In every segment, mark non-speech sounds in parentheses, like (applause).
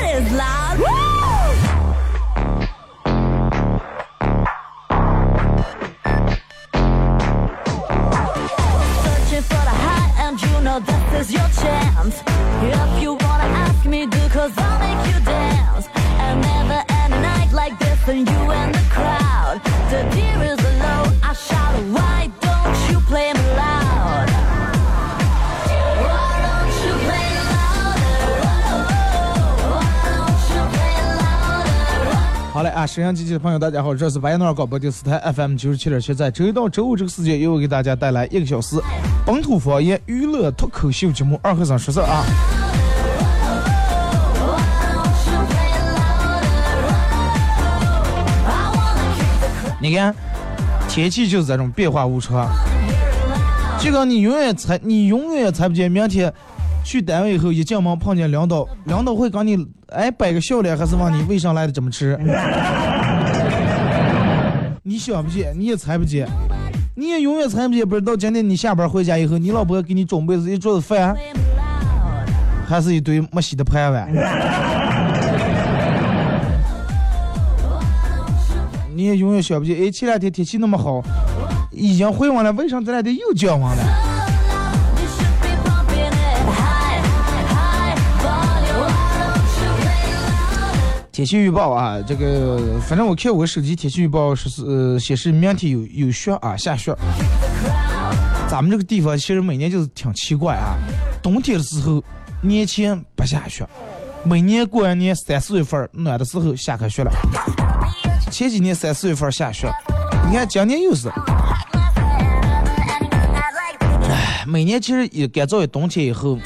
that is loud. 啊，沈阳机器的朋友，大家好，这是白燕诺尔广播电视台 FM 九十七点七，在周一到周五这个时间，又给大家带来一个小时本土方言娱乐脱口秀节目《二和尚说事儿》啊。你看，天气就是这种变化无常，这个你永远猜，你永远猜不见明天去单位以后一进门碰见领导，领导会跟你哎摆个笑脸，还是问你为啥来的这么迟？(laughs) 你想不见，你也猜不见，你也永远猜不见，不知道今天你下班回家以后，你老婆给你准备的一桌子饭，还是一堆没洗的盘碗。(laughs) 你也永远想不见，哎，前两天天气那么好，已经回温了，为啥这两天又降温了？天气预报啊，这个反正我看我手机天气预报是呃显示明天有有雪啊，下雪。咱们这个地方其实每年就是挺奇怪啊，冬天的时候年前不下雪，每年过完年三四月份暖的时候下开雪了。前几年三四月份下雪，你看今年又是。唉，每年其实也干燥一冬天以后，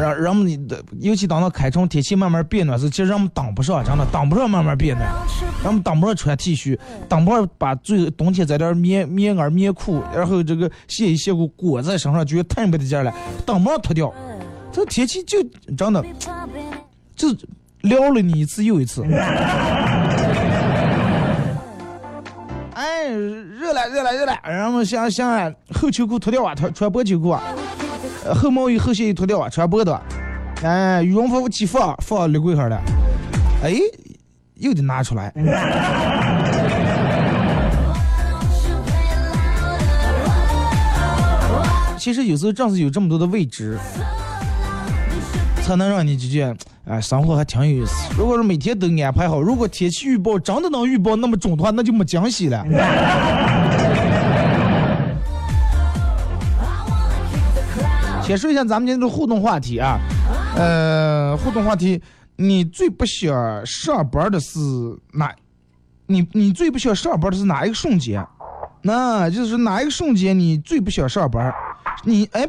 让人们的，尤其当到开春天气慢慢变暖时，其实人们挡不上，真的挡不上慢慢变暖，人们挡不上穿 T 恤，挡不上把最冬天在点儿棉棉袄、棉裤，然后这个卸衣卸裤裹在身上，觉得太没得劲了，挡不上脱掉。这天气就真的就撩了你一次又一次。哎，热了热了热了，然后想想啊，后秋裤脱掉啊，穿穿薄秋裤啊，后毛衣后线衣脱掉啊，穿薄的。哎，羽绒服起放放立柜上了，哎，又得拿出来。其实有时候正是有这么多的未知，才能让你就觉得，哎，生活还挺有意思。如果说每天都安排好，如果天气预报真的能预报那么准的话，那就没惊喜了。先说一下咱们今天的互动话题啊，呃，互动话题，你最不想上班的是哪？你你最不想上班的是哪一个瞬间？那就是哪一个瞬间你最不想上班？你哎，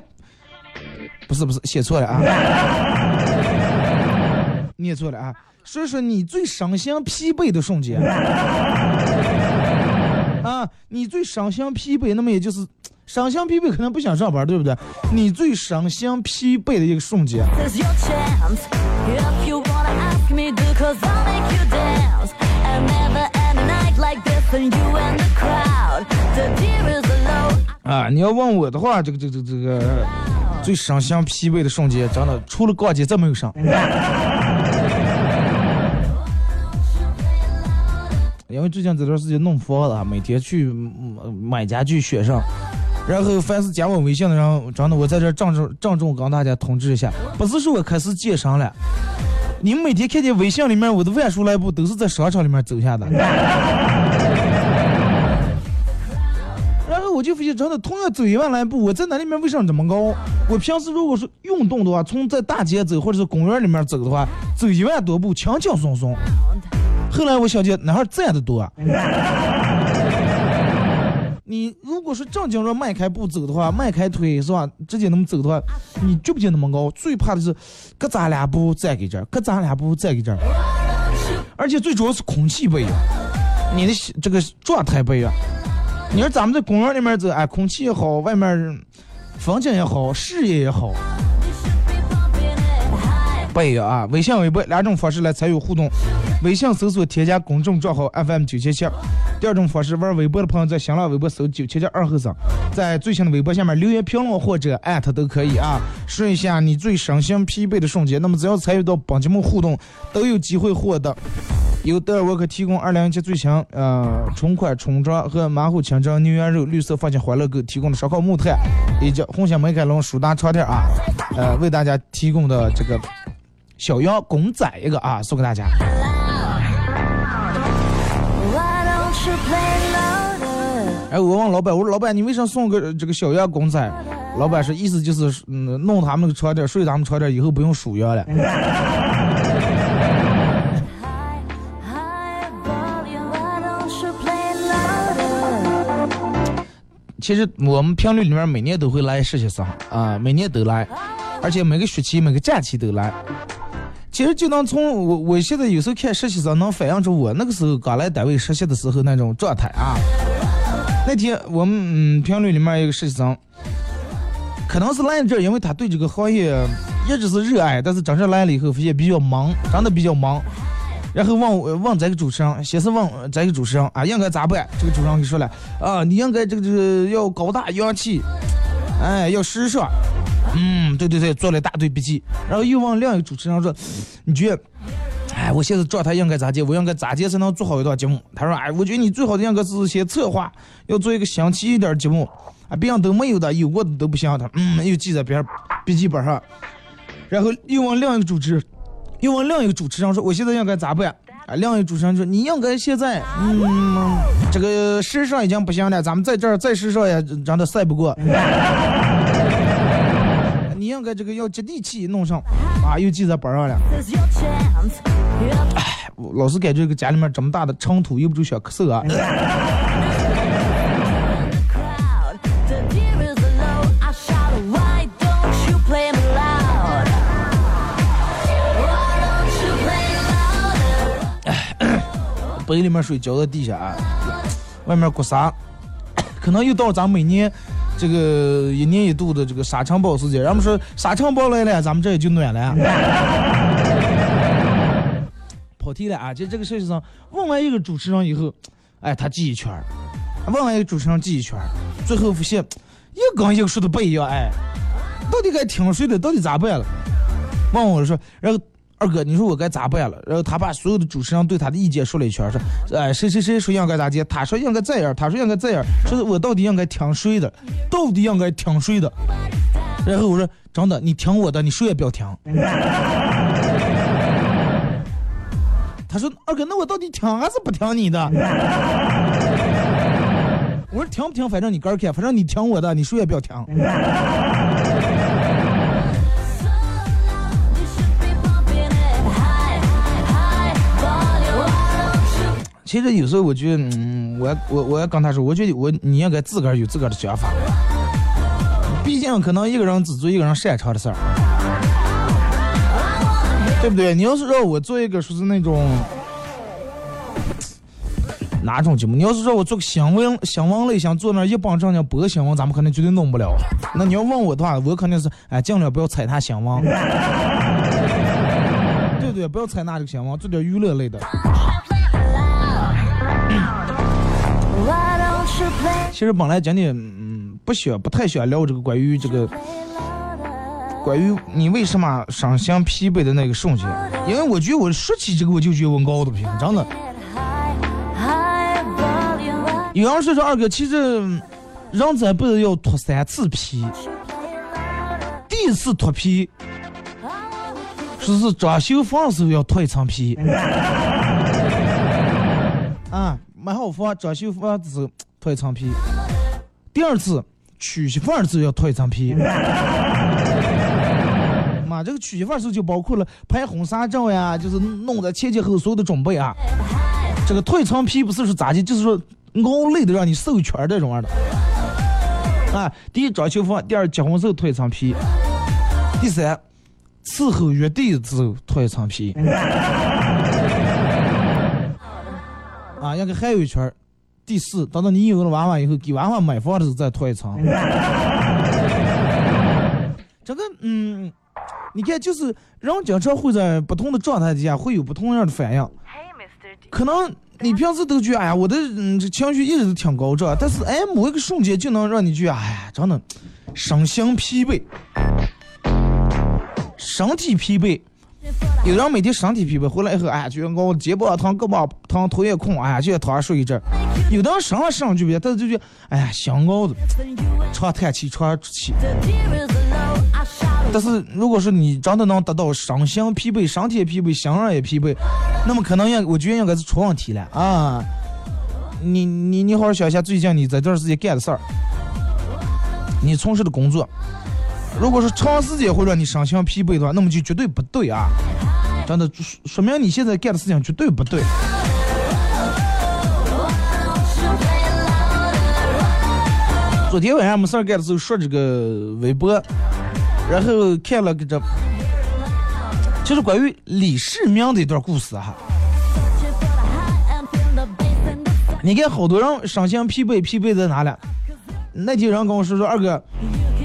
不是不是，写错了啊，(laughs) 念错了啊。说说你最伤心疲惫的瞬间 (laughs) 啊，你最伤心疲惫，那么也就是伤心疲惫，可能不想上班，对不对？你最赏心疲惫的一个瞬间.啊，你要问我的话，这个这个这个这个最赏心疲惫的瞬间，真的除了逛街再没有啥。因为最近这段时间弄房子啊，每天去嗯买家具选上，然后凡是加我微信的人，真的我在这郑重郑重跟大家通知一下，不是说我开始健身了，你们每天看见微信里面我的万数来步都是在商场里面走下的。(laughs) 然后我就发现，真的，同样走一万来步，我在那里面为什么这么高？我平时如果是运动的话，从在大街走或者是公园里面走的话，走一万多步，轻轻松松。后来我想起哪儿站的多啊？你如果是正经着迈开步走的话，迈开腿是吧？直接那么走的话，你绝不见那么高？最怕的是，搁咱俩步站给这儿，搁咱俩步站给这儿，而且最主要是空气不一样，你的这个状态不一样。你说咱们在公园里面走，哎，空气也好，外面风景也好，视野也好，不一样啊！微信、微博两种方式来参与互动。微信搜索添加公众账号 FM 九七七。第二种方式，玩微博的朋友在新浪微博搜九七七二后生，在最新的微博下面留言评论或者艾特都可以啊。说一下你最身心疲惫的瞬间，那么只要参与到本节目互动，都有机会获得由德尔沃克提供二零一七最新呃春款春装和马虎清蒸牛羊肉绿色放心欢乐购提供的烧烤木炭，以及红星美凯龙舒达床垫啊，呃为大家提供的这个小羊公仔一个啊，送给大家。哎，我问老板，我说老板，你为啥送个这个小羊公仔？老板说意思就是，嗯，弄他们那个床垫，睡他们床垫，以后不用数羊了。(laughs) 其实我们频率里面每年都会来实习生啊，每年都来，而且每个学期、每个假期都来。其实就能从我我现在有时候看实习生，能反映出我那个时候刚来单位实习的时候那种状态啊。那天我们嗯频率里面有个实习生，可能是来这，因为他对这个行业一直是热爱，但是真正来了以后发现比较忙，真的比较忙。然后问问这个主持人，先是问这个主持人啊，应该咋办？这个主持人就说了啊，你应该这个这个要高大洋气，哎，要时尚。嗯，对对对，做了一大堆笔记。然后又问另一个主持人说，你觉得，哎，我现在状态应该咋接？我应该咋接才能做好一段节目？他说，哎，我觉得你最好的应该是先策划，要做一个新奇一点节目，啊，别人都没有的，有过的都不行。他嗯，又记在别人笔记本上。然后又问另一个主持，又问另一个主持人说，我现在应该咋办？啊，另一个主持人说，你应该现在，嗯，这个时尚已经不行了，咱们在这儿再时尚也真的赛不过。应该这个要接地气弄上，啊，又记在本上了。哎，老是感觉这个家里面这么大的尘土，又不就想咳嗽啊。哎。杯里面水浇到地下，外面刮痧，(coughs) 可能又到咱每年。这个一年一度的这个沙尘暴时间。人们说沙尘暴来了，咱们这也就暖了。(laughs) 跑题了啊！就这个事情上，问完一个主持人以后，哎，他记一圈儿问完一个主持人记一圈儿最后发现一个跟一个说的不一样，哎，到底该听谁的？到底咋办了？问我说，然后二哥，你说我该咋办了？然后他把所有的主持人对他的意见说了一圈，说，哎，谁谁谁说应该咋接，他说应该这样，他说应该这样，说我到底应该听谁的？到底应该听谁的？然后我说，真的，你听我的，你谁也不要听。他说，二哥，那我到底听还是不听你的？我说听不听，反正你个儿看，反正你听我的，你谁也不要听。其实有时候我觉得，嗯，我我我要跟他说，我觉得我你应该自个儿有自个儿的想法。毕竟可能一个人只做一个人擅长的事儿，对不对？你要是让我做一个说是那种哪种节目，你要是让我做个新闻新闻类，想做那一帮正经播新闻，咱们肯定绝对弄不了。那你要问我的话，我肯定是哎，尽量不要踩踏新闻，对不对？不要踩踏这个新闻，做点娱乐类的。其实本来今天嗯不想不太想聊这个关于这个关于你为什么身心疲惫的那个瞬间，因为我觉得我说起这个我就觉得我熬的不行，真的。有人说说二哥，其实嗯人这辈子要脱三次皮?第一次脱皮说是装修房的时候要脱一层皮，(laughs) 啊，买好房装修房子时候脱一层皮，第二次娶媳妇儿的时候要脱一层皮。(laughs) 妈，这个娶媳妇儿的时候就包括了拍婚纱照呀，就是弄的前前后后所有的准备啊。这个脱一层皮不是说咋的，就是说熬累的让你瘦一圈儿这种样的。啊，第一装修房，第二结婚时候脱一层皮，第三伺候月底的时候脱一层皮。(laughs) 啊，应该还有一圈儿。第四，等到你有了娃娃以后，给娃娃买房的时候再拖一层。(laughs) 这个，嗯，你看，就是人经常会在不同的状态底下会有不同样的反应。可能你平时都觉得，哎呀，我的嗯这情绪一直都挺高涨，但是哎某一个瞬间就能让你觉得，哎呀，真的身心疲惫，身体疲惫。有人每天身体疲惫，回来以后，哎呀，觉得我肩膀疼、胳膊疼、头也空，哎呀，就在躺上睡一阵。有的人身上身上就别，但是就觉得，哎呀，想熬的，长叹气，长出气。但是如果说你真的能达到身心疲惫、身体也疲惫、心上也疲惫，那么可能应我觉得应该是出问题了啊！你你你好好想一下，最近你在这段时间干的事儿，你从事的工作，如果是长时间会让你身心疲惫的话，那么就绝对不对啊！真的说明你现在干的事情绝对不对。昨天晚上没事儿干的时候刷这个微博。然后看了个这，就是关于李世民的一段故事哈。你看好多人身心疲惫，疲惫在哪里？那天人跟我说说，二哥，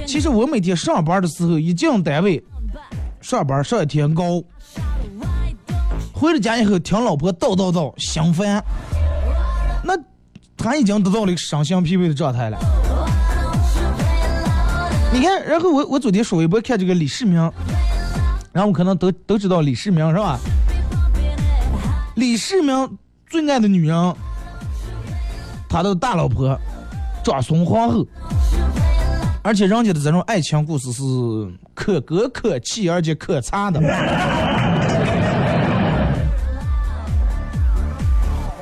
其实我每天上班的时候一进单位，上班上一天高，回了家以后听老婆叨叨叨，心烦。那他已经得到了一个身心疲惫的状态了。你看，然后我我昨天刷微博看这个李世民，然后我可能都都知道李世民是吧？李世民最爱的女人，他的大老婆长孙皇后，而且人家的这种爱情故事是可歌可泣，而且可惨的。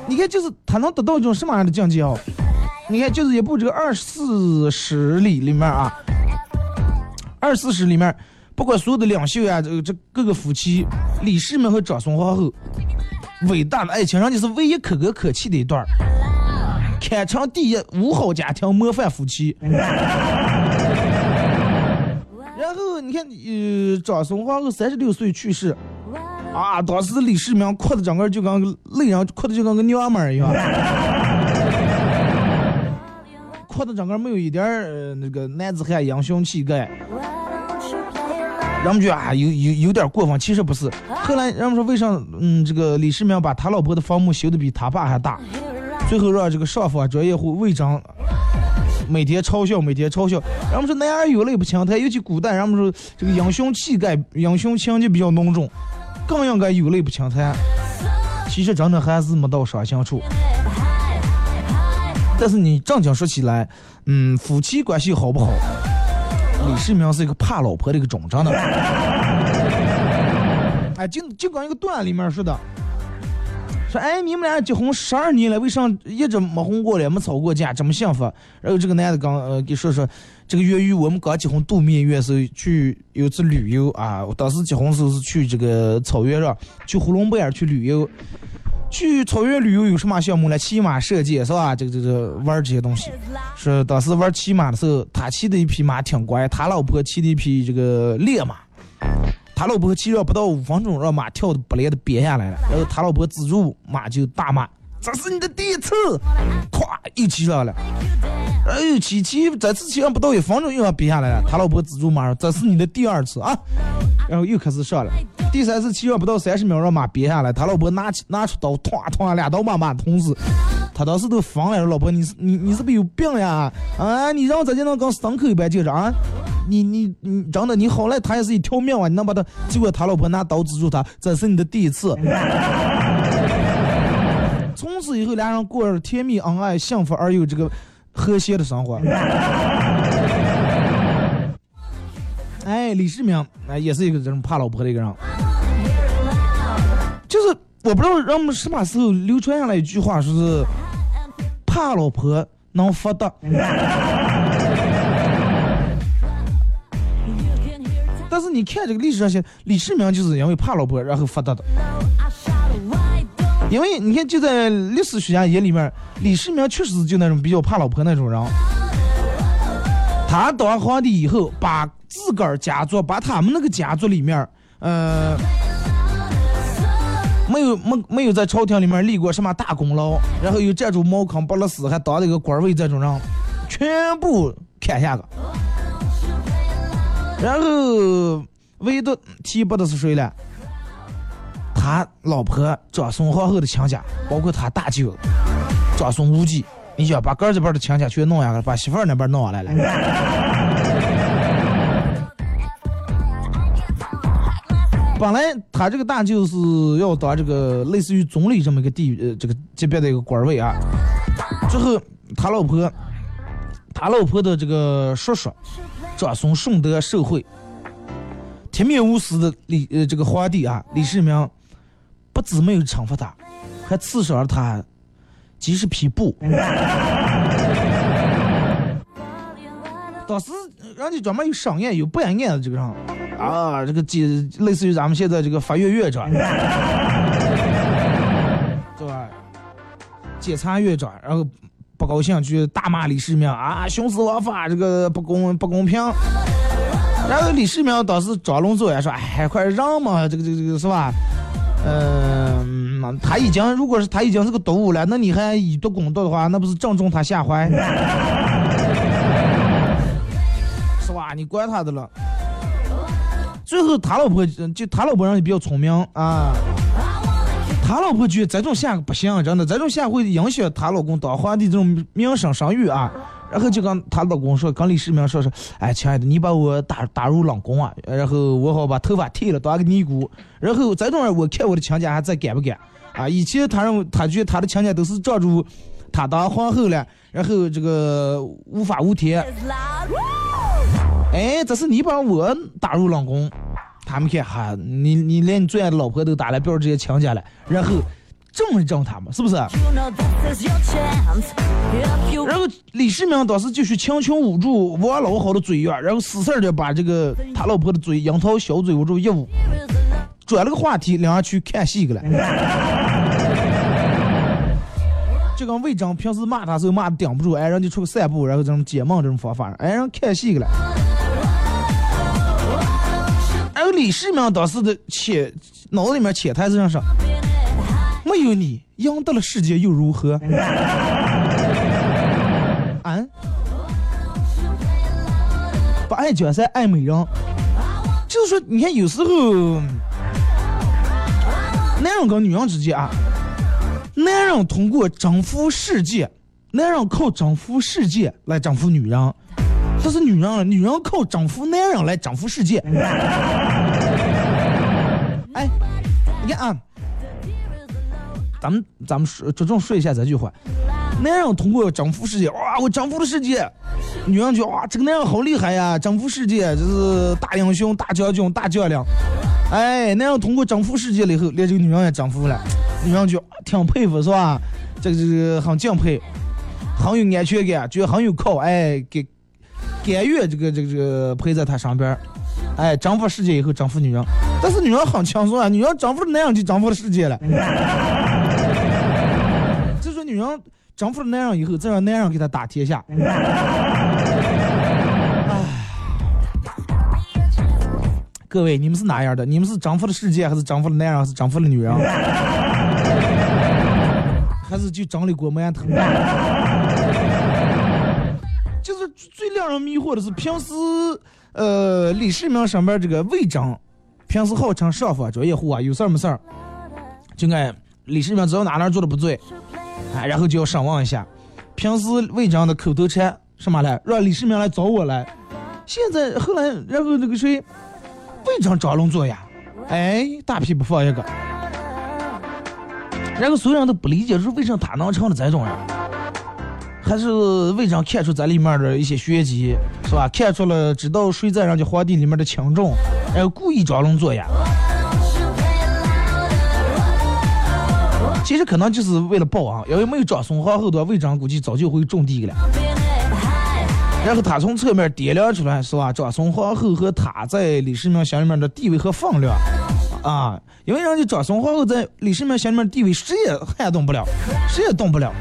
你看，就是他能得到一种什么样的境界哦？你看，就是一部这个二四史里里面啊。二四史里面，不管所有的领袖呀，这这各个夫妻，李世民和长孙皇后，伟大的爱情，人家是唯一可歌可泣的一段堪称第一五好家庭模范夫妻。(laughs) 然后你看，呃，长孙皇后三十六岁去世，啊，当时李世民哭的整个就跟泪人哭的就跟个娘们儿一样，(laughs) 哭的整个没有一点儿那个男子汉英雄气概。人们觉得啊，有有有点过分，其实不是。后来人们说，为啥嗯，这个李世民把他老婆的坟墓修的比他爸还大？最后让这个上访专业户魏征每天嘲笑，每天嘲笑。人们说男儿有泪不轻弹，尤其古代，人们说这个英雄气概、英雄情节比较浓重，更应该有泪不轻弹。其实真的还是没到伤心处。但是你正经说起来，嗯，夫妻关系好不好？李世民是一个怕老婆这个种，真的。(laughs) 哎，就就跟一个段里面似的，说哎，你们俩结婚十二年了，为啥一直没红过了，没吵过架，这么幸福？然后这个男的刚呃给说说，这个月余我们刚结婚度蜜月时候去有次旅游啊，当时结婚时候是去这个草原上，去呼伦贝尔去旅游。去草原旅游有什么项目呢？骑马射箭是吧？这个这个玩这些东西。是当时玩骑马的时候，他骑的一匹马挺乖，他老婆骑的一匹这个烈马。他老婆骑了不到五分钟，让马跳的不赖的瘪下来了。然后他老婆止住马就大骂：“这是你的第一次！”咵又骑上了。哎呦，骑骑这次骑上不到一分钟又要瘪下来了。他老婆止住马说：“这是你的第二次啊！”然后又开始上了。第三次骑上不到三十秒，让马憋下来。他老婆拿起拿出刀，唰唰两刀把马捅死。他当时都疯了，说：“老婆，你是你你是不是有病呀？啊，你让我咋就能跟牲口一般就是啊？你你你真的你好赖他也是一条命啊！你能把他结果他老婆拿刀指住他，这是你的第一次。从此以后，俩人过着甜蜜恩爱、幸福而又这个和谐的生活。(laughs) 哎，李世民哎，也是一个这种怕老婆的一个人。就是我不知道人们什么时候流传下来一句话，说是怕老婆能发达。(laughs) 但是你看这个历史上写，李世民就是因为怕老婆然后发达的。因为你看就在历史学家眼里面，李世民确实就那种比较怕老婆那种人。他当皇帝以后，把自个儿家族，把他们那个家族里面，呃，没有没没有在朝廷里面立过什么大功劳，然后又占住茅坑不勒斯，还当了一个官位这种人，全部砍下个。然后唯独提拔的是谁了？他老婆长孙皇后的亲家，包括他大舅长孙无忌。你想把哥这边的亲家全弄下来，把媳妇儿那边弄下来了。(laughs) 本来他这个大舅是要当这个类似于总理这么一个地呃这个级别的一个官位啊。最后他老婆，他老婆的这个叔叔长孙顺德受贿，铁面无私的李呃这个皇帝啊李世民，不止没有惩罚他，还赐赏了他。几十匹布，当时人家专门有赏宴，有办宴的这个上啊，这个几类似于咱们现在这个法院院长，对吧？检察院长，然后不高兴去大骂李世民啊，徇私枉法，这个不公不公平。然后李世民当时装聋作哑说：“哎，快让嘛，这个这个这个是吧？嗯。”他已经，如果是他已经是个动物了，那你还以毒攻毒的话，那不是正中他下怀？(laughs) 是吧？你管他的了。最后他老婆就他老婆人也比较聪明啊，他老婆觉得这种下不行，真的，这种下会影响他老公当皇帝这种名声声誉啊。然后就跟她老公说，跟李世民说说，哎，亲爱的，你把我打打入冷宫啊，然后我好把头发剃了当个尼姑，然后这种人我看我的亲家还在敢不敢啊？以前他认为他觉得他的亲家都是罩住他当皇后了，然后这个无法无天。哎，这是你把我打入冷宫，他们看哈，你你连你最爱的老婆都打了，不要这些亲家了，然后。正一正他们是不是？然后李世民当时就去强行捂住王老好的嘴呀，然后死死的把这个他老婆的嘴樱桃小嘴捂住一捂，转了个话题，两人去看戏去了。就跟魏征平时骂他时候骂的顶不住，哎，人家出去散步，然后这种解闷这种方法，哎，人看戏去了。还有李世民当时的潜脑子里面潜台词上说。没有你，赢得了世界又如何？啊？不爱江山爱美人，就是说，你看有时候，男人跟女人之间啊，男人通过征服世界，男人靠征服世界来征服女人，这是女人，女人靠征服男人来征服世界。(laughs) 哎，你看啊。咱们咱们说着重说一下这句话，男人通过征服世界，哇，我征服了世界，女人就哇，这个男人好厉害呀，征服世界，这是大英雄、大将军、大将领。哎，男人通过征服世界了以后，连这个女人也征服了，女人就挺佩服是吧？这个这个很敬佩，很有安全感，觉得很有靠，哎，给甘愿这个这个这个陪在他身边，哎，征服世界以后征服女人，但是女人很轻松啊，女人征服了男人就征服了世界了。(laughs) 女人征服了男人以后，再让男人给他打天下。各位，你们是哪样的？你们是征服了世界，还是征服了男人，还是征服了女人？(laughs) 还是就整理过馒头？(laughs) 就是最令人迷惑的是，平时呃李世民上边这个魏征，平时号称上访专业户啊，有事儿没事儿，就爱李世民只要哪哪做的不对。哎，然后就要审问一下，平时魏征的口头禅什么来，让李世民来找我来。现在后来，然后那个谁，魏征装聋作哑，哎，大屁不放一个。然后所有人都不理解，说为什么他能成了这种人？还是魏征看出咱里面的一些玄机，是吧？看出了知道谁在人家皇帝里面的轻重，然后故意装聋作哑。其实可能就是为了报啊，因为没有长孙皇后的话，魏征估计早就会种地了。然后他从侧面掂量出来，是吧？长孙皇后和他在李世民心里面的地位和分量啊，因为人家长孙皇后在李世民心里面地位谁也撼动不了，谁也动不了。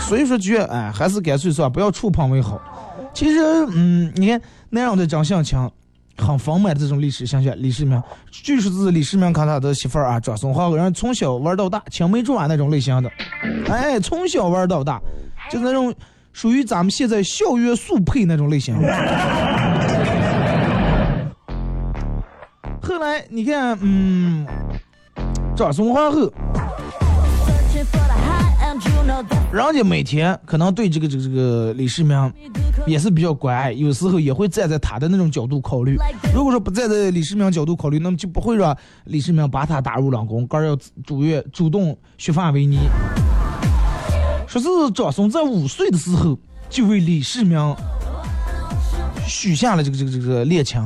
所以说，觉哎，还是干脆说不要触碰为好。其实，嗯，你看那样的长相强。很丰满的这种历史形象，李世民，据说是李世民看他的媳妇儿啊，长孙皇后，从小玩到大，青梅竹马那种类型的，哎，从小玩到大，就那种属于咱们现在校园速配那种类型。(laughs) 后来你看，嗯，长孙皇后，人家每天可能对这个这个这个李世民也是比较关爱，有时候也会站在他的那种角度考虑。如果说不站在李世民角度考虑，那么就不会让李世民把他打入冷宫，而要主月主动削发为尼。说是长孙在五岁的时候就为李世民许下了这个这个这个恋情。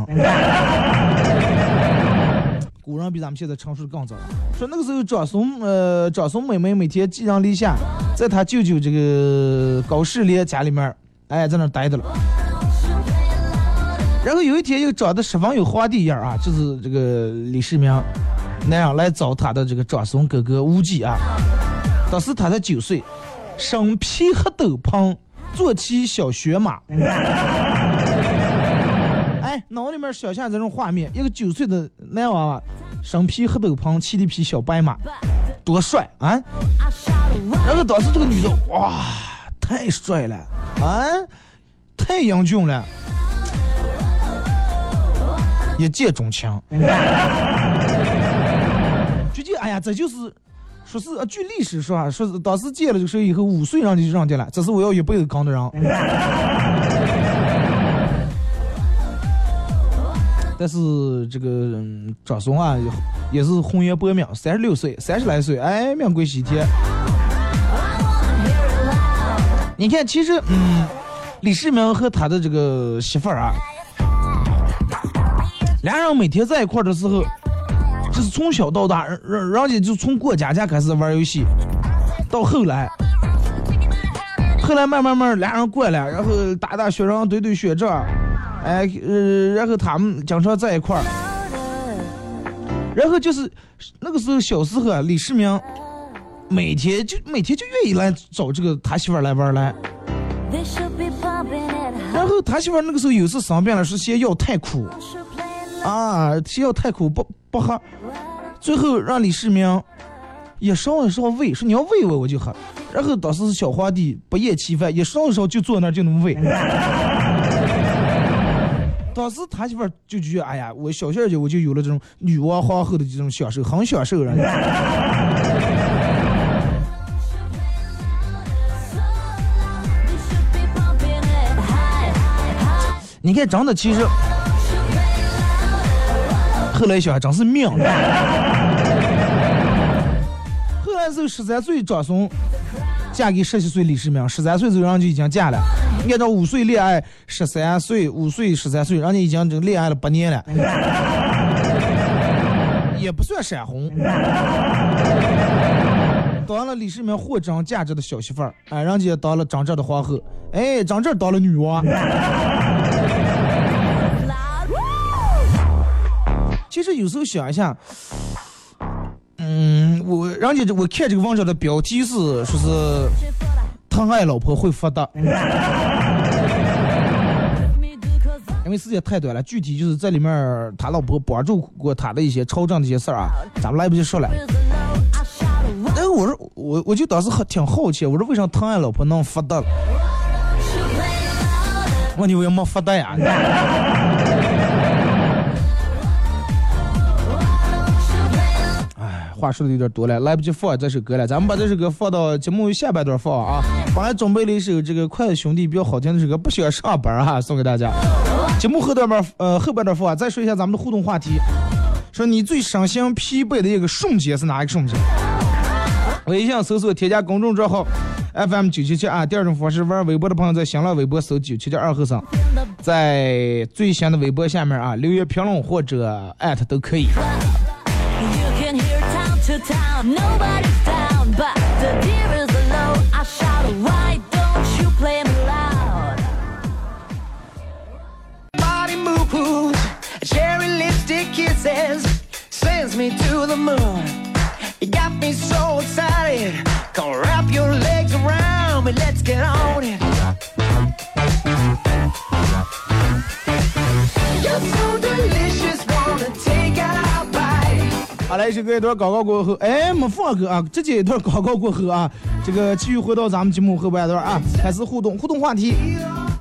古人比咱们现在成熟更早。说那个时候长孙呃长孙妹妹每天寄人篱下，在他舅舅这个高士廉家里面，哎，在那儿待着了。然后有一天，一个长得十分有皇帝样啊，就是这个李世民那样来找他的这个长孙哥哥无忌啊。当时他才九岁，身披黑斗篷，坐骑小雪马。脑里面想象这种画面，一个九岁的男娃娃，身披黑斗篷，骑的一匹小白马，多帅啊！然后当时这个女的，哇，太帅了啊，太英俊了，一见钟情。就觉得哎呀，这就是，说是啊，据历史说啊，说是当时见了这个时候以后，五岁人就认定了，这是我要一辈子跟的人。但是这个嗯长孙啊，也是红颜薄命，三十六岁，三十来岁，哎，命贵西天。你看，其实，嗯，李世民和他的这个媳妇儿啊，俩人每天在一块儿的时候，就是从小到大，人人家就从过家家开始玩游戏，到后来，后来慢慢慢俩人过来，然后打打雪仗，堆堆雪仗，哎，呃，然后他们经常在一块儿，然后就是那个时候小时候啊，李世民每天就每天就愿意来找这个他媳妇儿来玩儿来。然后他媳妇儿那个时候有次生病了，是嫌药太苦啊，嫌药太苦不不喝，最后让李世民也烧一烧喂，说你要喂我我就喝。然后当时是小皇帝不厌其烦，一烧一烧就坐那儿就能喂。当时他媳妇儿就觉得，哎呀，我小小姐我就有了这种女王皇后的这种享受，很享受人。They should be pumping it high, high. 你看，真的其实后来想真是命。后来是十三岁长孙嫁给十七岁李世民，十三岁这人就已经嫁了。按照五岁恋爱，十三岁五岁十三岁，人家已经这恋爱了八年了，也不算闪婚。当了李世民货真价值的小媳妇儿，哎，人家当了真正的皇后，哎，真正当了女王。其实有时候想一下，嗯，我人家这我看这个文章的标题是说是疼爱老婆会发达 (laughs) 因为时间太短了，具体就是在里面他老婆帮助过他的一些朝政的一些事儿啊，咱们来不及说了。是我说我我就当时很挺好奇，我说为啥疼爱老婆能发达.问题我也没发达呀。话说的有点多了，来不及放这首歌了，咱们把这首歌放到节目下半段放啊。本来准备了一首这个筷子兄弟比较好听的这首歌，不喜欢上班啊，(laughs) 送给大家。节目后段边呃后半段放啊，再说一下咱们的互动话题，说你最伤心疲惫的一个瞬间是哪一个瞬间？微信搜索添加公众账号 FM 九七七啊，第二种方式玩微博的朋友在新浪微博搜九七七二后生，在最新的微博下面啊留言评论或者艾特都可以。You town to town, nobody's down, but the deer is low. I shout, why don't you play me loud? body moves, cherry lipstick kisses, sends me to the moon. 好，来一段广告过后，哎，没放歌啊，直接一段广告过后啊，这个继续回到咱们节目后半段啊，开始互动，互动话题，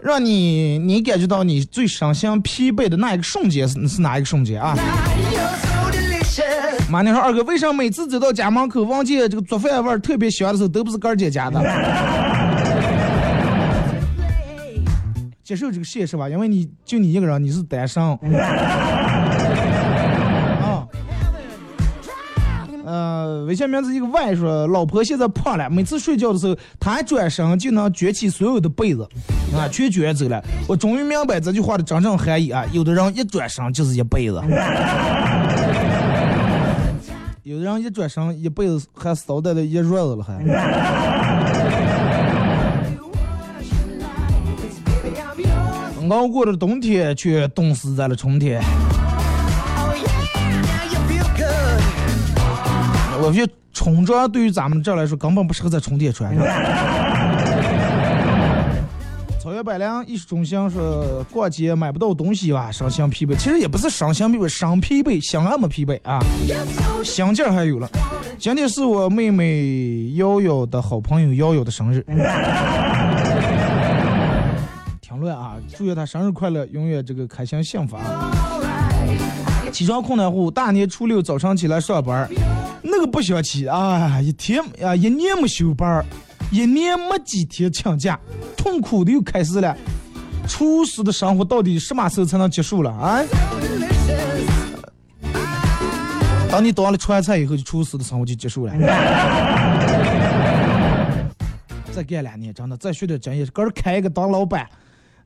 让你你感觉到你最伤心疲惫的那一个瞬间是是哪一个瞬间啊妈，你说二哥，为啥每次走到家门口，闻见这个做饭味儿特别香的时候，都不是哥儿姐家的？(laughs) 接受这个现实吧，因为你就你一个人，你是单身。呃，微信名字一个外说，老婆现在胖了，每次睡觉的时候，她转身就能卷起所有的被子，啊，全卷走了。我终于明白这句话的真正含义啊！有的人一转身就是一辈子。(laughs) 有的人一转身，一辈子还捎带了一褥子了，还。熬过了冬天，却冻死在了春天。我觉得春装对于咱们这儿来说，根本不适合在春天穿。(laughs) 草原百良艺术中心说，逛街买不到东西吧，伤心疲惫。其实也不是伤心疲惫，伤疲惫，心还没疲惫啊，心劲儿还有了。今天是我妹妹瑶瑶的好朋友瑶瑶的生日。(laughs) 评论啊，祝愿她生日快乐，永远这个开心幸福啊！起床困难户，大年初六早上起来上班，那个不想起啊，一天啊一年没休班儿，一年没几天请假，痛苦的又开始了。厨师的生活到底什么时候才能结束了啊？当你当了川菜以后，就厨师的生活就结束了。再干两年，真的再学点专业，个人开一个当老板。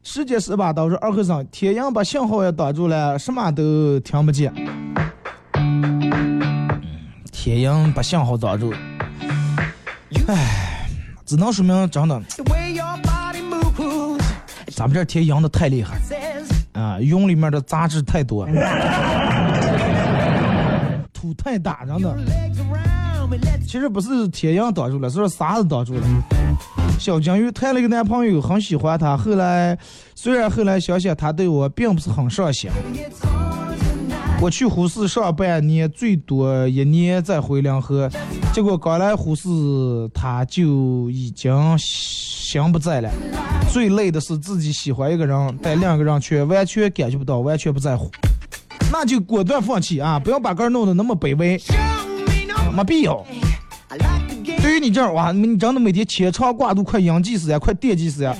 世界十八刀是二和尚，天阳把信号也挡住了，什么都听不见。天阳把信号挡住，唉，只能说明真的，咱们这天阳的太厉害啊，云里面的杂质太多，(laughs) 土太大，真的。其实不是天阳挡住了，是啥子挡住了。小金鱼谈了一个男朋友，很喜欢他。后来，虽然后来想想他对我并不是很上心。我去呼市上半年，最多一年再回两河。结果刚来呼市，他就已经心不在了。最累的是自己喜欢一个人，但两个人却完全感觉不到，完全不在乎。那就果断放弃啊！不要把个儿弄得那么卑微，没必要。对于你这样哇，你真的每天牵肠挂肚，快应激死呀，快惦记死呀！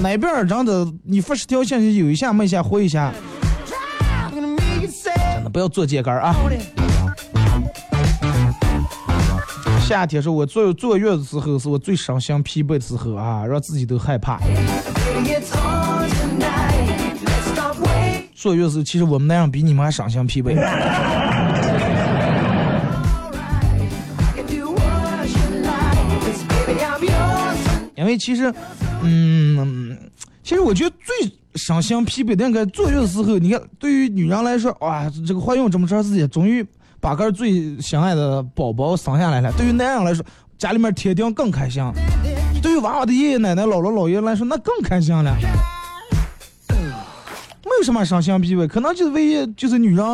哪边儿真的你发十条信息有一下没一下回一下，不要做秸秆啊！夏天是我坐坐月子时候，是我最伤心疲惫的时候啊，让自己都害怕。坐月子其实我们那样比你们还伤心疲惫。因为其实，嗯，其实我觉得最伤心疲惫的应该坐月的时候，你看，对于女人来说，哇，这个怀孕这么长时间，终于把个最心爱的宝宝生下来了。对于男人来说，家里面铁定更开心；对于娃娃的爷爷奶奶、姥姥姥爷来说，那更开心了。没有什么伤心疲惫，可能就是唯一就是女人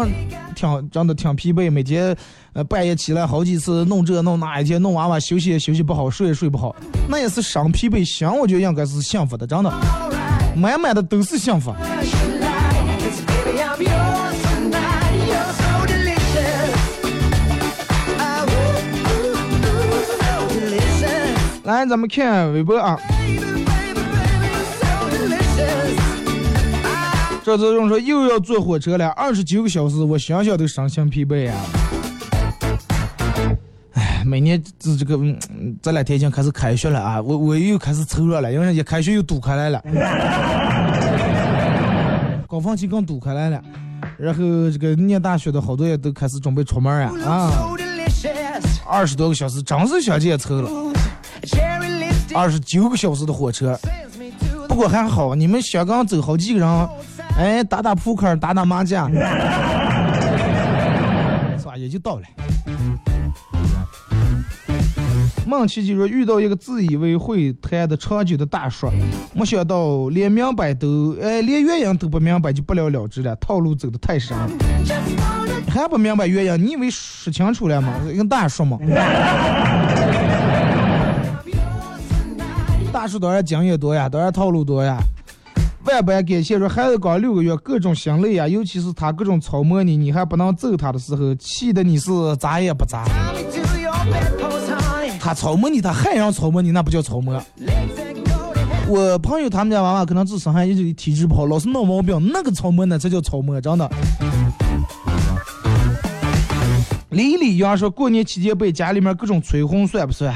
挺真的挺疲惫，每天。呃，半夜起来好几次弄这弄那，一天弄娃娃休息也休息不好，睡也睡不好，那也是伤疲惫。心我觉得应该是幸福的，真的，满满的都是幸福。来，咱们看微博啊。这次用说又要坐火车了，二十九个小时，我想想都伤心疲惫啊。每年这这个这两天已经开始开学了啊，我我又开始凑热了，因为一开学又堵开来了，(laughs) 高峰期更堵开来了，然后这个念大学的好多也都开始准备出门啊啊，二十多个小时，真是想见凑了，二十九个小时的火车，不过还好，你们香港走好几个人，哎，打打扑克，打打麻将，(laughs) 是吧？也就到了。梦琪就说遇到一个自以为会谈的长久的大叔，没想到连明白都哎连原因都不明白就不了了之了，套路走的太深了。还不明白原因？你以为说清楚了吗？一个大叔嘛。大叔当然经验多呀，当然套路多呀。万般感谢说孩子刚六个月，各种心累呀，尤其是他各种操磨你，你还不能揍他的时候，气得你是咋也不咋。他操磨你，他还让操磨你，那不叫操磨。我朋友他们家娃娃可能自身还一直体质不好，老是闹毛病，那个操磨呢才叫操磨，真的。李李阳说，过年期间被家里面各种催婚算不算？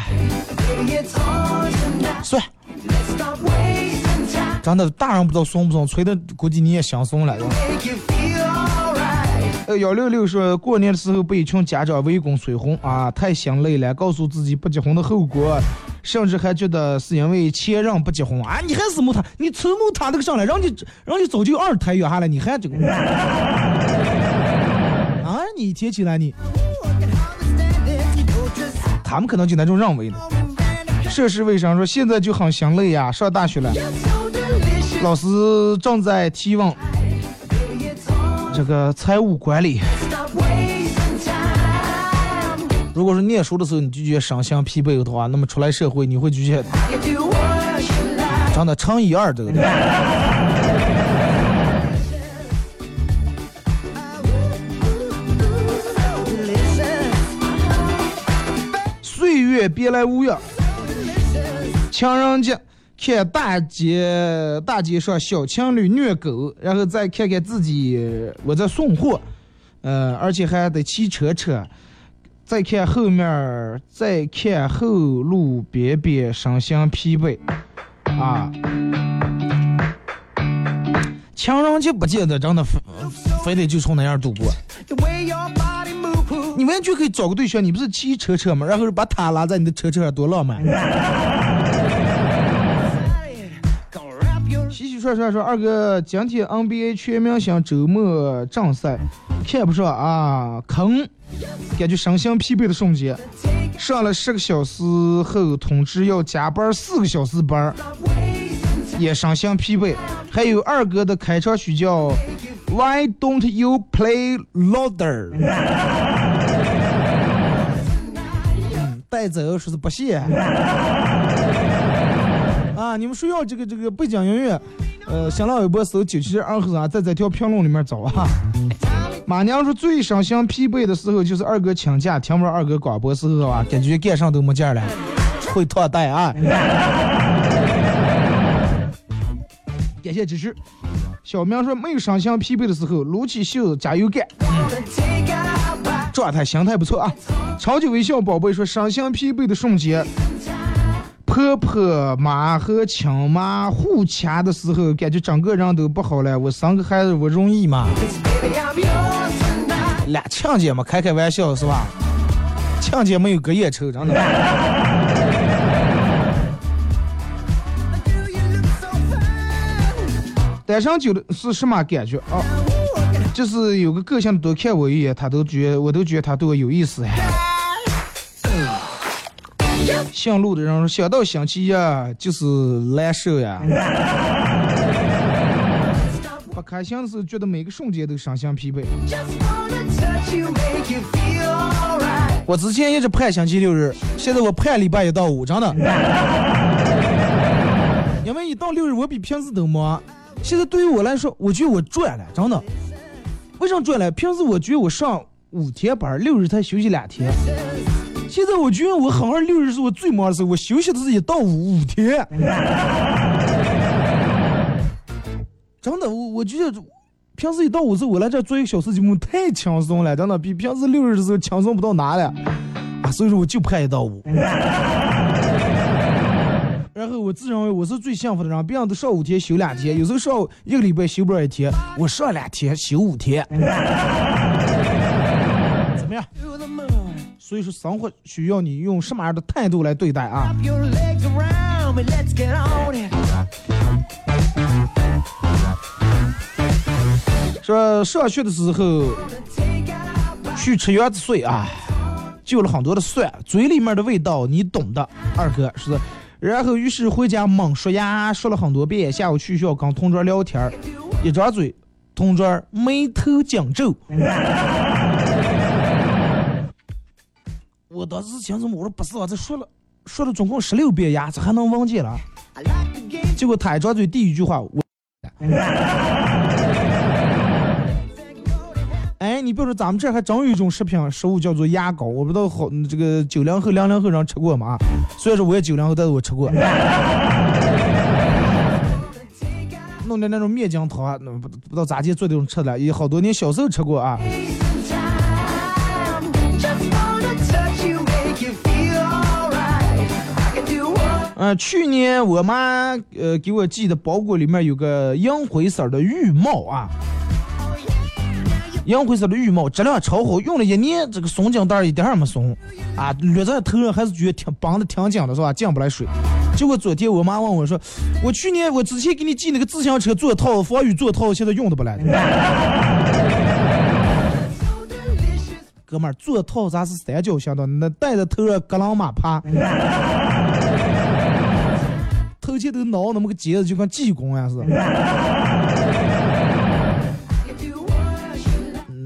算，真的，大人不知道怂不怂，催的估计你也想怂了。呃，幺六六说过年的时候被一群家长围攻催婚啊，太心累了，告诉自己不结婚的后果，甚至还觉得是因为前任不结婚。啊，你还是木他，你从木他那个上来，人家人家早就二胎约下来，你还这个 (laughs) 啊，你一天起来你，他们可能就那种认为的。涉世未深说现在就很心累呀，上大学了，老师正在提问这个财务管理。如果是念书的时候你就觉得身心疲惫的话，那么出来社会你会就觉得 You do what you like. 真的乘以二这个。(laughs) 岁月别来无恙，情人节看大街大街上小情侣虐狗，然后再看看自己我在送货，呃，而且还得骑车车，再看后面儿，再看后路边边，身心疲惫，啊。情人节不见得真的非非得就从那样度过，你完全可以找个对象，你不是骑车车吗？然后把他拉在你的车车上，多浪漫！Your 洗洗涮涮说，二哥，今天 NBA 全明星周末正赛，看不上啊，坑，感觉身心疲惫的瞬间。上了十个小时后，通知要加班四个小时班，也身心疲惫。还有二哥的开场曲叫 Why don't you play louder？嗯带走说是不谢。啊，你们需要这个这个背景音乐，呃，新浪微博搜九七二和尚，在这条评论里面找啊。(laughs) 马娘说最身心疲惫的时候就是二哥请假听不着二哥广播时候啊，感觉干啥都没劲儿了，(laughs) 会拖带啊。(laughs) 感谢支持。小明说没有身心疲惫的时候，撸起袖子加油干状态心态不错啊。长久微笑宝贝说身心疲惫的瞬间。婆婆妈和亲妈互掐的时候，感觉整个人都不好了。我生个孩子我容易吗？俩亲姐嘛，开开玩笑是吧？亲姐没有隔夜仇，真的。单身久的是什么感觉啊？就是有个个性多看我一眼，他都觉我都觉得他对我有意思哎。姓陆的人说，想到星期一啊就是难受呀。(laughs) 不开心的时候，觉得每个瞬间都身心疲惫。我之前一直盼星期六日，现在我盼礼拜一到五，真的。因为一到六日我比平时都忙。现在对于我来说，我觉得我赚了，真的。为什么赚了？平时我觉得我上五天班，六日才休息两天。现在我觉得我好像六日是我最忙的时候，我休息的是一到五五天。(laughs) 真的，我我觉得平时一到五时我来这做一个小时节目太轻松了，真的比平时六日的时候轻松不到哪了啊！所以说我就盼一到五。(laughs) 然后我自认为我是最幸福的人，别人都上五天休两天，有时候上一个礼拜休不了一天，我上两天休五天。(laughs) 怎么样？所以说生活需要你用什么样的态度来对待啊.说上学的时候去吃圆子碎啊，就了很多的蒜，嘴里面的味道你懂的，二哥是的。然后于是回家猛刷牙，刷了很多遍。下午去学校跟同桌聊天儿，一张嘴，同桌眉头紧皱。我当时想怎么？我说不是啊，这说了说了总共十六遍呀，这还能忘记了？结果他一张嘴第一句话，我 (laughs) 哎，你比如说咱们这还真有一种食品食物叫做牙膏，我不知道好这个九零后、零零后人吃过吗？虽然说我也九零后，但是我吃过。弄的那种面筋汤，那不不知道咋地做这种吃的，也好多年小时候吃过啊。呃，去年我妈呃给我寄的包裹里面有个银灰色的浴帽啊，银灰色的浴帽质量超好，用了一年，这个松紧带一点也没松啊，捋在头上还是觉得挺绑的挺紧的是吧？进不来水。结果昨天我妈问我说，我去年我之前给你寄那个自行车座套、防雨座套，现在用的不来。(laughs) 哥们儿，座套咱是三角形的，那戴在头上格朗马趴。头前都挠那么个结子，就跟济公一样似的。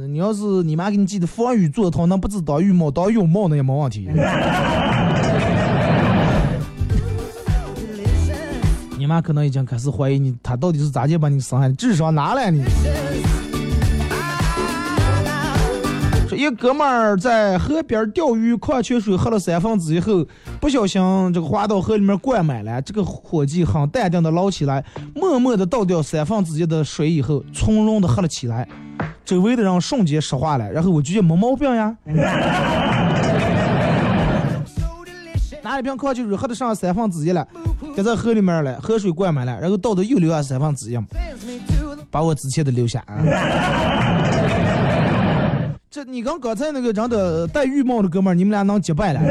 你要是你妈给你寄的防雨座套，那不止当浴帽，当泳帽那也没问题。你妈可能已经开始怀疑你，她到底是咋介把你生下来，智商拿来你？一哥们儿在河边钓鱼，矿泉水喝了三分之一后，不小心这个滑到河里面灌满了。这个伙计很淡定的捞起来，默默的倒掉三分之一的水以后，从容的喝了起来。周围的人瞬间石化了，然后我就觉得没毛病呀。(laughs) 拿一瓶矿泉水喝的剩下三分之一了，掉在河里面了，河水灌满了，然后倒的又留下三分之一，把我之前的留下啊。这你跟刚才那个人的戴浴帽的哥们儿，你们俩能结拜了. (laughs)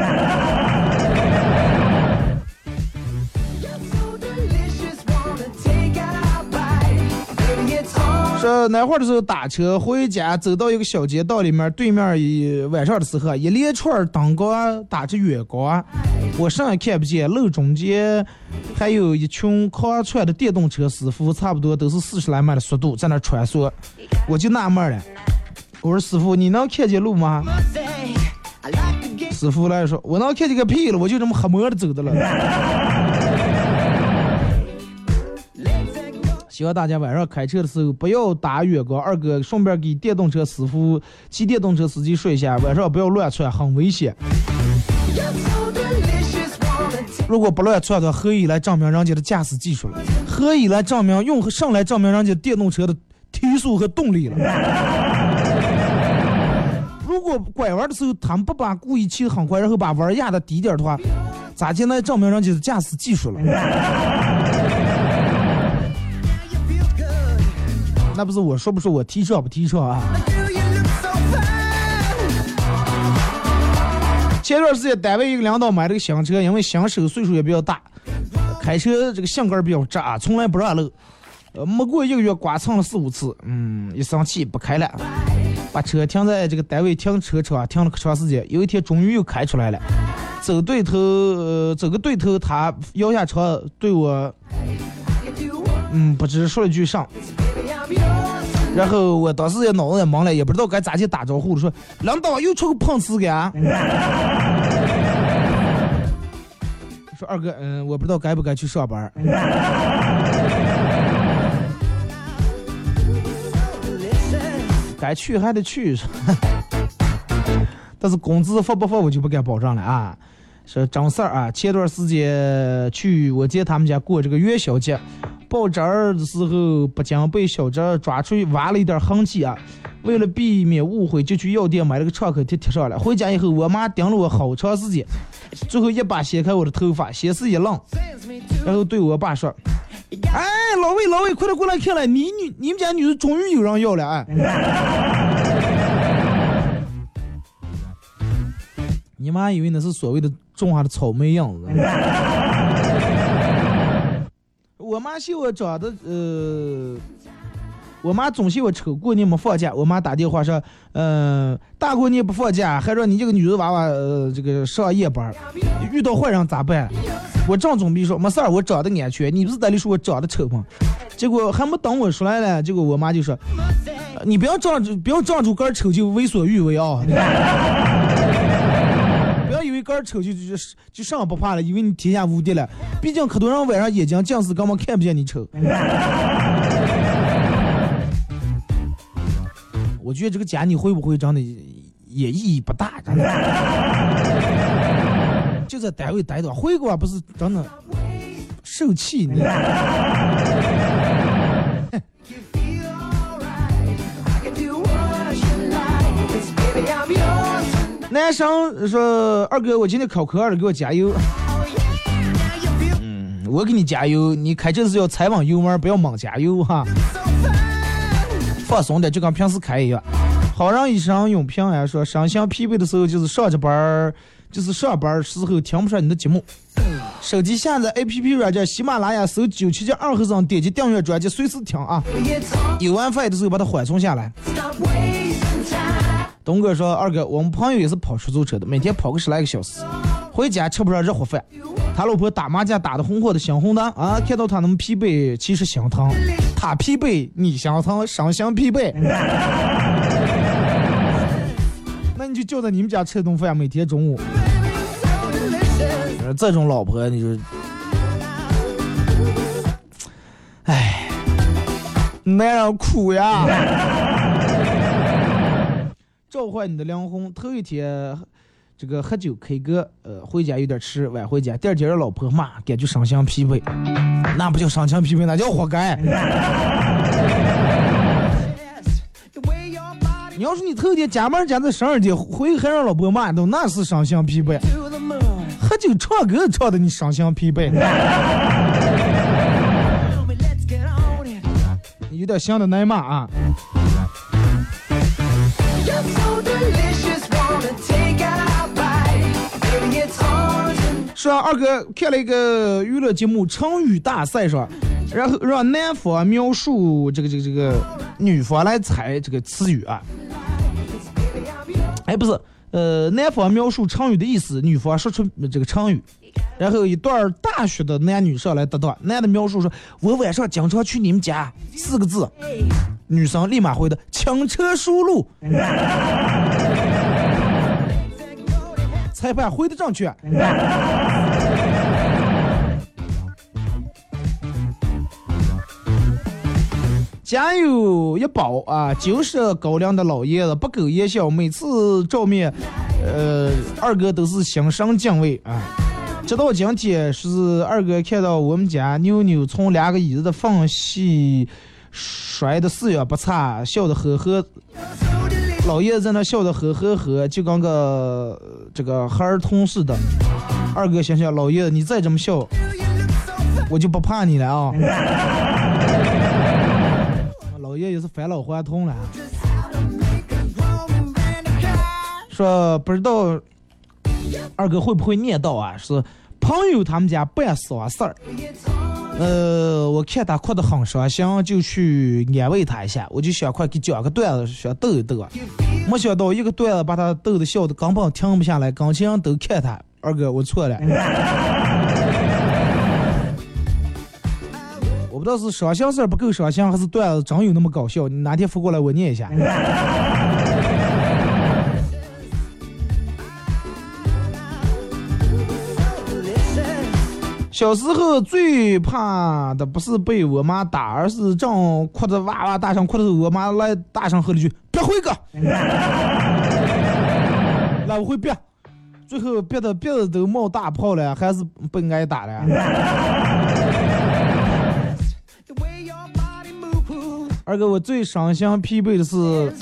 说那会儿的时候打车回家，走到一个小街道里面，对面一晚上的时候，一连串灯光打着远光，我啥也看不见，路中间还有一群扛串的电动车师傅，差不多都是四十来迈的速度在那穿梭，我就纳闷了，我说师傅，你能看见路吗？师傅来说，我能看见个屁了，我就这么黑摸着走的了。希望大家晚上开车的时候不要打远光。二哥，顺便给电动车师傅、骑电动车司机说一下，晚上不要乱窜，很危险。如果不乱窜的话，何以来证明人家的驾驶技术了？何以来证明用上来证明人家电动车的提速和动力了？如果拐弯的时候他们不把故意骑得很快，然后把弯压的低点的话，咋就能证明人家是驾驶技术了？(laughs) 那不是我说不说我提倡不提倡啊？前段时间单位一个领导买了个新车，因为新手岁数也比较大，开车这个性格比较渣，从来不让路。呃，没过一个月刮蹭了四五次，嗯，一生气不开了，把车停在这个单位停车场停了可长时间。有一天终于又开出来了，走对头，呃，走个对头，他摇下车对我，嗯，不知说了句啥，然后我当时也脑子也懵了，也不知道该咋去打招呼，说领导又出个碰瓷个啊。(laughs) 说二哥，嗯，我不知道该不该去上班 (laughs) 该去还得去，(laughs) 但是工资发不发我就不敢保证了啊。是张四儿啊，前段时间去我姐他们家过这个元宵节，报纸儿的时候不仅被小侄抓出去挖了一点痕迹啊，为了避免误会，就去药店买了个创可贴贴上了。回家以后，我妈盯了我好长时间，最后一把掀开我的头发，先是一愣，然后对我爸说：“哎，老魏，老魏，快点过来看了，你女你们家女儿终于有人要了哎。(laughs) ”你妈以为那是所谓的种下的草莓样子。(laughs) 我妈嫌我长得呃，我妈总嫌我丑，过年没放假。我妈打电话说，嗯、大过年不放假，还说你这个女人娃娃呃这个上夜班，遇到坏人咋办？我正准备说没事儿，我长得安全，你不是在里说我长得丑吗？结果还没等我说来呢，结果我妈就说，你不要仗着不要仗着个儿丑就为所欲为啊！(laughs) 不要以为个儿丑就就就就上不怕了，以为你天下无敌了。毕竟可多人晚上眼睛近视，根本看不见你丑。我觉得这个假你会不会真的也意义不大，真的。(laughs) 就在单位待着，回国不是真的受气你。(laughs) 男生说：“二哥，我今天考科二了，给我加油。”嗯，我给你加油。你开车是要踩稳油门，不要猛加油哈。放松点，就跟平时开一样。好人一生永平安。说身心疲惫的时候，就是上着班儿，就是上班时候听不上你的节目。手机下载 APP 软件喜马拉雅，搜九七七二和尚，点击订阅专辑，随时听啊。有 WiFi 的时候把它缓冲下来。东哥说：“二哥，我们朋友也是跑出租车的，每天跑个十来个小时，回家吃不上热乎饭。他老婆打麻将打的红火的心红的啊，看到他那么疲惫，其实心疼。他疲惫，你心疼，伤心疲惫。(laughs) 那你就叫在你们家吃顿饭，每天中午。这种老婆，你说，哎，男人苦呀。(laughs) ”召唤你的灵魂，头一天这个喝酒 K 歌，呃，回家有点迟，晚回家。第二天让老婆骂，感觉身心疲惫，那不叫身心疲惫，那叫活该。(laughs) 你要是你头天加班加到十二点，回还让老婆骂，都那是身心疲惫。喝酒唱歌唱的你身心疲惫，(laughs) 有点像的挨骂啊。说二哥看了一个娱乐节目成语大赛，说，然后让男方描述这个这个这个女方来猜这个词语啊。哎，不是，呃，男方描述成语的意思，女方说出这个成语，然后一段大学的男女上来搭档，男的描述说：“我晚上经常去你们家。”四个字，女生立马回的：“轻车熟路。”裁判回的正确。家有一宝啊，就是高粱的老爷子，不苟言笑，每次照面，呃，二哥都是心生敬畏啊。直到今天，是二哥看到我们家妞妞从两个椅子的缝隙摔的四样不差，笑得呵呵。老爷子在那笑得呵呵呵，就跟个这个孩童似的。二哥想想，老爷子你再这么笑，我就不怕你了啊！老爷也是返老还童了。说不知道二哥会不会念叨啊？是朋友他们家办丧事儿。呃，我看他哭得很伤心，就去安慰他一下。我就想快给讲个段子，想逗一逗。没想到一个段子把他逗得笑得根本停不下来，感情都看他。二哥，我错了。不知道是伤心事不够伤心，还是段子真有那么搞笑。你哪天发过来我念一下。(laughs) 小时候最怕的不是被我妈打，而是正哭着哇哇大声哭的时候，我妈来大声喝了句：“别回哥！” (laughs) 来，我会别，最后憋的鼻子都冒大泡了，还是被挨打了。二哥，我最伤心疲惫的是。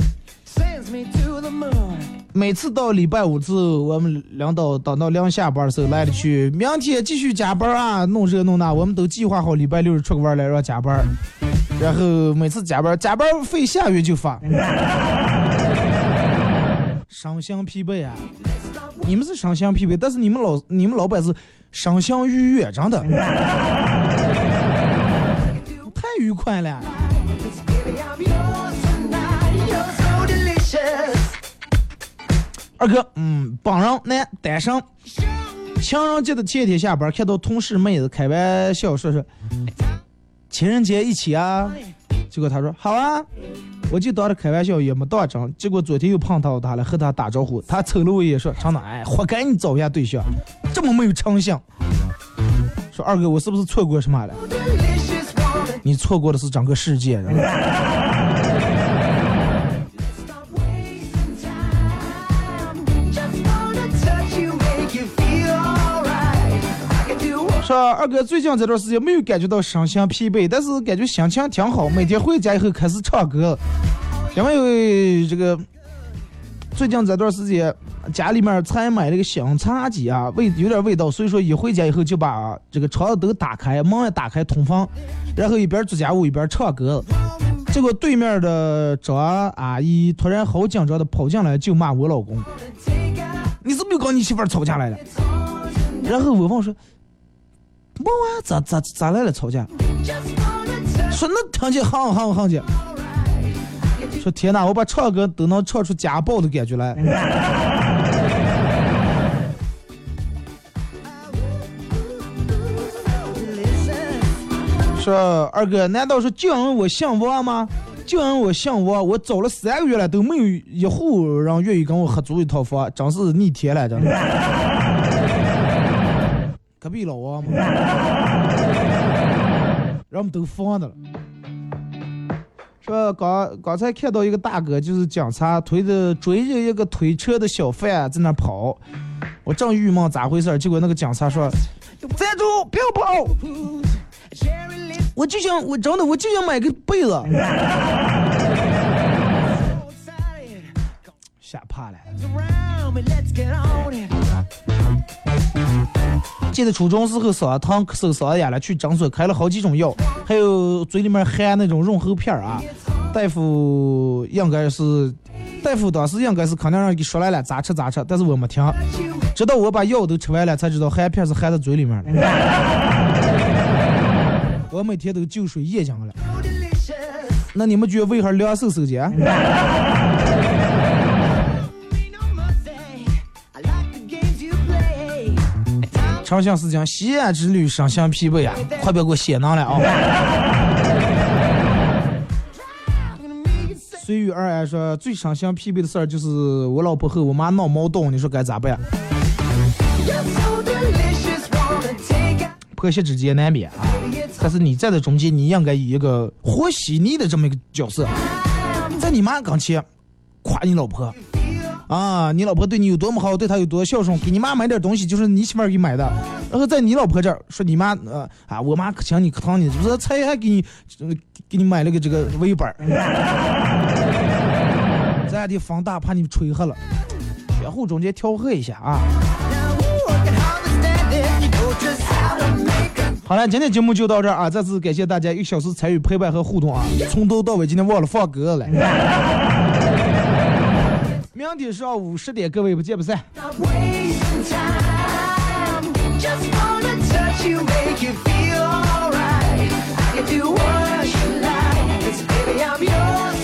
每次到礼拜五之后，我们领导等到临下班的时候来了去，明天继续加班啊，弄这弄那，我们都计划好礼拜六出个弯来让加班，然后每次加班，加班费下月就发，(laughs) 伤心疲惫啊！你们是伤心疲惫，但是你们老你们老板是伤心愉悦，真的，(laughs) 太愉快了。二哥，嗯，帮人男单身，情人节的前天下班，看到同事妹子开玩笑说说情人节一起啊，结果他说好啊，我就当着开玩笑也没当真，结果昨天又碰到他了，和他打招呼，他瞅了我一眼说，长的哎，活该你找一下对象，这么没有诚信。说二哥，我是不是错过什么了？你错过的是整个世界人们说二哥最近这段时间没有感觉到身心疲惫？但是感觉心情挺好每天回家以后开始唱歌。因为这个最近这段时间家里面才买了个新茶几啊味有点味道所以说一回家以后就把这个窗子都打开门也打开通风。然后一边做家务一边唱歌。结果对面的张阿姨突然好紧张的跑进来就骂我老公：“你是不是跟你媳妇吵架来了？”然后我问说。问啊，咋咋咋来了吵架？说那听见哼哼哼去。说天哪，我把唱歌都能唱出家暴的感觉来。说二哥，难道说就因为我姓王吗？就因为我姓王，我找了三个月了都没有一户人愿意跟我合租一套房，真是逆天了，真的。(laughs) 隔壁老王嘛，人们都疯的了。说刚刚才看到一个大哥，就是警察推着追着一个推车的小贩在那跑，我正郁闷咋回事结果那个警察说：“ (laughs) 站住，不要跑！我就想，我真的我就想买个被子。(laughs) ”吓怕了。记得初中时候嗓子疼，咳嗽嗓子哑了，去诊所开了好几种药，还有嘴里面含那种润喉片啊。大夫应该是，大夫当时应该是肯定让给说来了，咋吃咋吃，但是我没听，直到我把药都吃完了，才知道含片是含在嘴里面的。我每天都就睡眼睛了。那你们觉得为何两手收紧？长相思讲西安之旅，身心疲惫啊！快别给我写囊了啊！随遇而安说最伤心疲惫的事儿就是我老婆和我妈闹矛盾，你说该咋办？婆媳之间难免啊，但是你站在中间，你应该以一个和稀泥的这么一个角色，在你妈跟前夸你老婆。啊，你老婆对你有多么好，对她有多孝顺，给你妈买点东西就是你媳妇儿给买的。然后在你老婆这儿说你妈，呃啊，我妈可想你可疼你，不是才还给你，给你买了个这个围板儿。(laughs) 咱得放大，怕你吹黑了，相互中间调和一下啊。好了，今天节目就到这儿啊！再次感谢大家一个小时参与陪伴和互动啊！从头到尾今天忘了放歌了。(laughs) 明天上午十点，各位不见不散。Do what you like, cause baby I'm yours